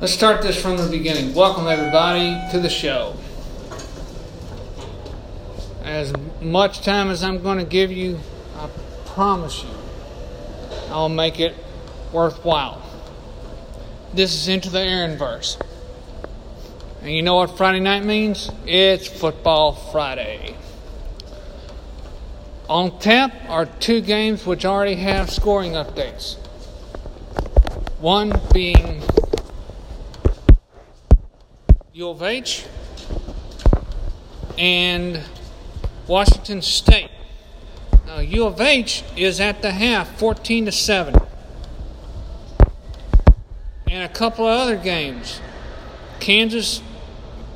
Let's start this from the beginning. Welcome, everybody, to the show. As much time as I'm going to give you, I promise you, I'll make it worthwhile. This is Into the Aaron verse. And you know what Friday night means? It's Football Friday. On tap are two games which already have scoring updates. One being U of H and Washington State. Now U of H is at the half 14 to 7. And a couple of other games. Kansas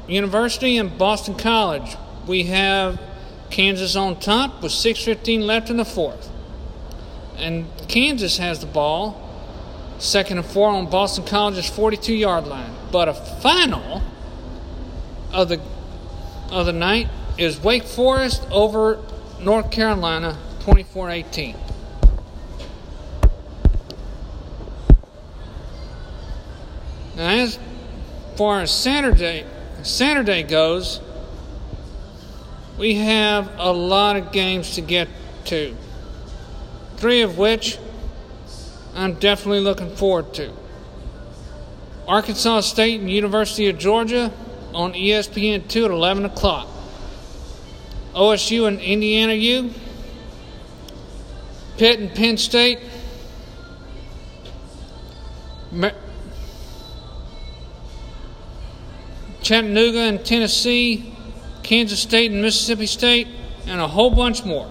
University and Boston College. We have Kansas on top with 6:15 left in the fourth. And Kansas has the ball. Second and four on Boston College's 42 yard line. But a final of the of the night is Wake Forest over North Carolina 24-18. Now as far as Saturday Saturday goes, we have a lot of games to get to. Three of which I'm definitely looking forward to. Arkansas State and University of Georgia on ESPN2 at 11 o'clock. OSU and Indiana U. Pitt and Penn State. Chattanooga and Tennessee. Kansas State and Mississippi State. And a whole bunch more.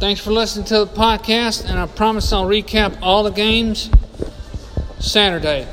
Thanks for listening to the podcast, and I promise I'll recap all the games Saturday.